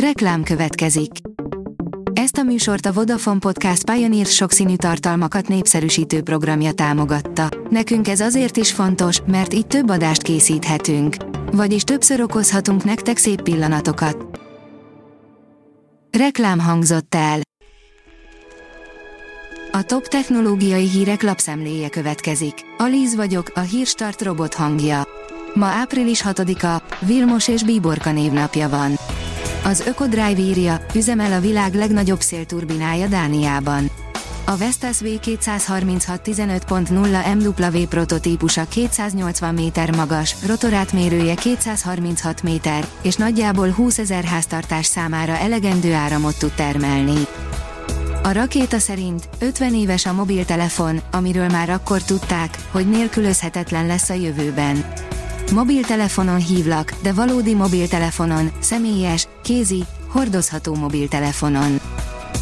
Reklám következik. Ezt a műsort a Vodafone Podcast Pioneer sokszínű tartalmakat népszerűsítő programja támogatta. Nekünk ez azért is fontos, mert így több adást készíthetünk. Vagyis többször okozhatunk nektek szép pillanatokat. Reklám hangzott el. A top technológiai hírek lapszemléje következik. Alíz vagyok, a hírstart robot hangja. Ma április 6-a, Vilmos és Bíborka névnapja van. Az Ökodrive írja, üzemel a világ legnagyobb szélturbinája Dániában. A Vestas V236 15.0 MW prototípusa 280 méter magas, rotorátmérője 236 méter, és nagyjából 20 ezer háztartás számára elegendő áramot tud termelni. A rakéta szerint 50 éves a mobiltelefon, amiről már akkor tudták, hogy nélkülözhetetlen lesz a jövőben. Mobiltelefonon hívlak, de valódi mobiltelefonon, személyes, kézi, hordozható mobiltelefonon.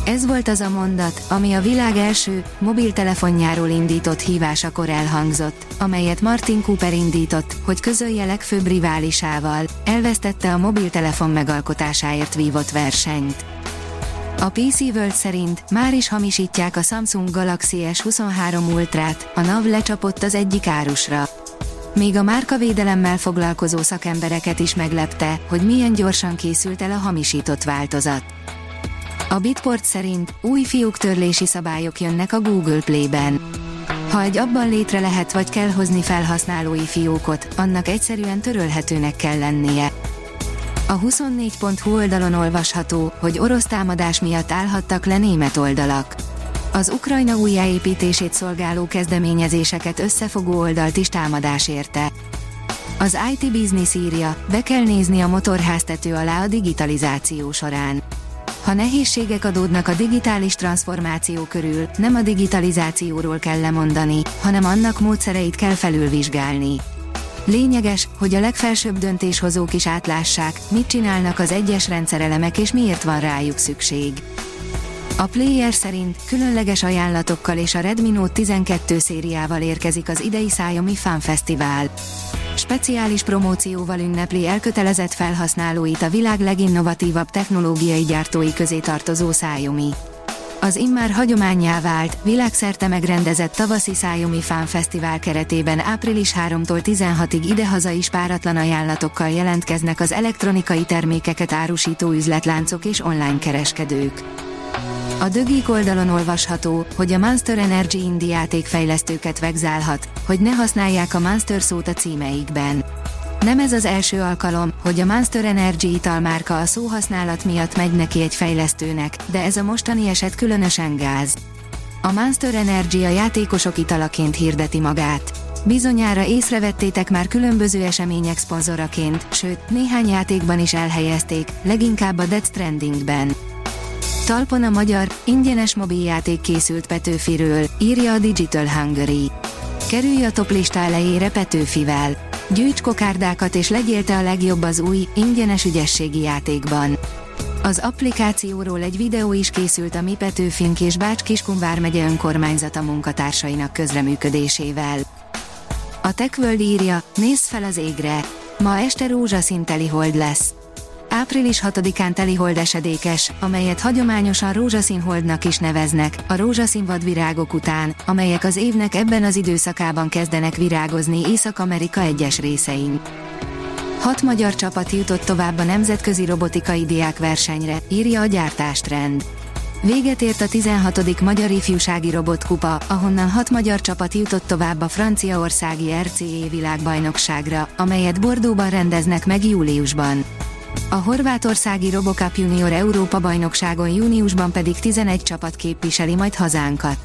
Ez volt az a mondat, ami a világ első, mobiltelefonjáról indított hívásakor elhangzott, amelyet Martin Cooper indított, hogy közölje legfőbb riválisával, elvesztette a mobiltelefon megalkotásáért vívott versenyt. A PC World szerint már is hamisítják a Samsung Galaxy S23 Ultrát, a NAV lecsapott az egyik árusra. Még a márkavédelemmel foglalkozó szakembereket is meglepte, hogy milyen gyorsan készült el a hamisított változat. A Bitport szerint új fiúk törlési szabályok jönnek a Google Play-ben. Ha egy abban létre lehet vagy kell hozni felhasználói fiókot, annak egyszerűen törölhetőnek kell lennie. A 24.hu oldalon olvasható, hogy orosz támadás miatt állhattak le német oldalak az Ukrajna újjáépítését szolgáló kezdeményezéseket összefogó oldalt is támadás érte. Az IT Business írja, be kell nézni a motorháztető alá a digitalizáció során. Ha nehézségek adódnak a digitális transformáció körül, nem a digitalizációról kell lemondani, hanem annak módszereit kell felülvizsgálni. Lényeges, hogy a legfelsőbb döntéshozók is átlássák, mit csinálnak az egyes rendszerelemek és miért van rájuk szükség. A player szerint különleges ajánlatokkal és a Redmi Note 12 szériával érkezik az idei Xiaomi Fan Festival. Speciális promócióval ünnepli elkötelezett felhasználóit a világ leginnovatívabb technológiai gyártói közé tartozó Xiaomi. Az immár hagyományá vált, világszerte megrendezett tavaszi Xiaomi Fan Fesztivál keretében április 3-tól 16-ig idehaza is páratlan ajánlatokkal jelentkeznek az elektronikai termékeket árusító üzletláncok és online kereskedők. A Dögik oldalon olvasható, hogy a Monster Energy Indi játékfejlesztőket vegzálhat, hogy ne használják a Monster szót a címeikben. Nem ez az első alkalom, hogy a Monster Energy italmárka a szóhasználat miatt megy neki egy fejlesztőnek, de ez a mostani eset különösen gáz. A Monster Energy a játékosok italaként hirdeti magát. Bizonyára észrevettétek már különböző események szponzoraként, sőt, néhány játékban is elhelyezték, leginkább a Death Strandingben. Talpon a magyar, ingyenes mobiljáték készült Petőfiről, írja a Digital Hungary. Kerülj a top lista elejére Petőfivel. Gyűjts kokárdákat és legyél te a legjobb az új, ingyenes ügyességi játékban. Az applikációról egy videó is készült a Mi Petőfink és Bács Kiskunvár megye önkormányzata munkatársainak közreműködésével. A TechWorld írja, nézz fel az égre! Ma este rózsaszín hold lesz április 6-án telihold esedékes, amelyet hagyományosan rózsaszín holdnak is neveznek, a rózsaszín vadvirágok után, amelyek az évnek ebben az időszakában kezdenek virágozni Észak-Amerika egyes részein. Hat magyar csapat jutott tovább a nemzetközi robotikai diákversenyre, írja a gyártástrend. Véget ért a 16. Magyar Ifjúsági Robotkupa, ahonnan hat magyar csapat jutott tovább a franciaországi RCE világbajnokságra, amelyet Bordóban rendeznek meg júliusban. A horvátországi Robocup Junior Európa bajnokságon júniusban pedig 11 csapat képviseli majd hazánkat.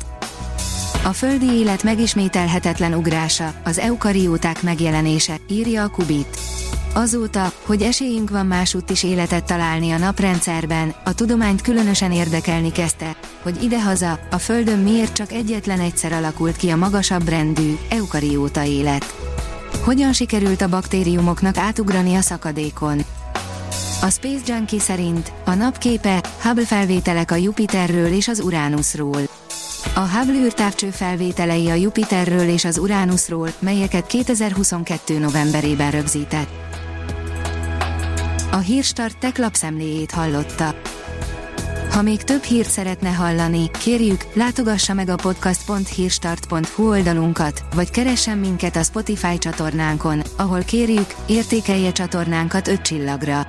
A földi élet megismételhetetlen ugrása, az eukarióták megjelenése, írja a Kubit. Azóta, hogy esélyünk van másútt is életet találni a naprendszerben, a tudományt különösen érdekelni kezdte, hogy idehaza, a Földön miért csak egyetlen egyszer alakult ki a magasabb rendű, eukarióta élet. Hogyan sikerült a baktériumoknak átugrani a szakadékon? A Space Junkie szerint a napképe Hubble felvételek a Jupiterről és az Uránuszról. A Hubble űrtávcső felvételei a Jupiterről és az Uránuszról, melyeket 2022. novemberében rögzített. A Hírstart tech lapszemléjét hallotta. Ha még több hírt szeretne hallani, kérjük, látogassa meg a podcast.hírstart.hu oldalunkat, vagy keressen minket a Spotify csatornánkon, ahol kérjük, értékelje csatornánkat 5 csillagra.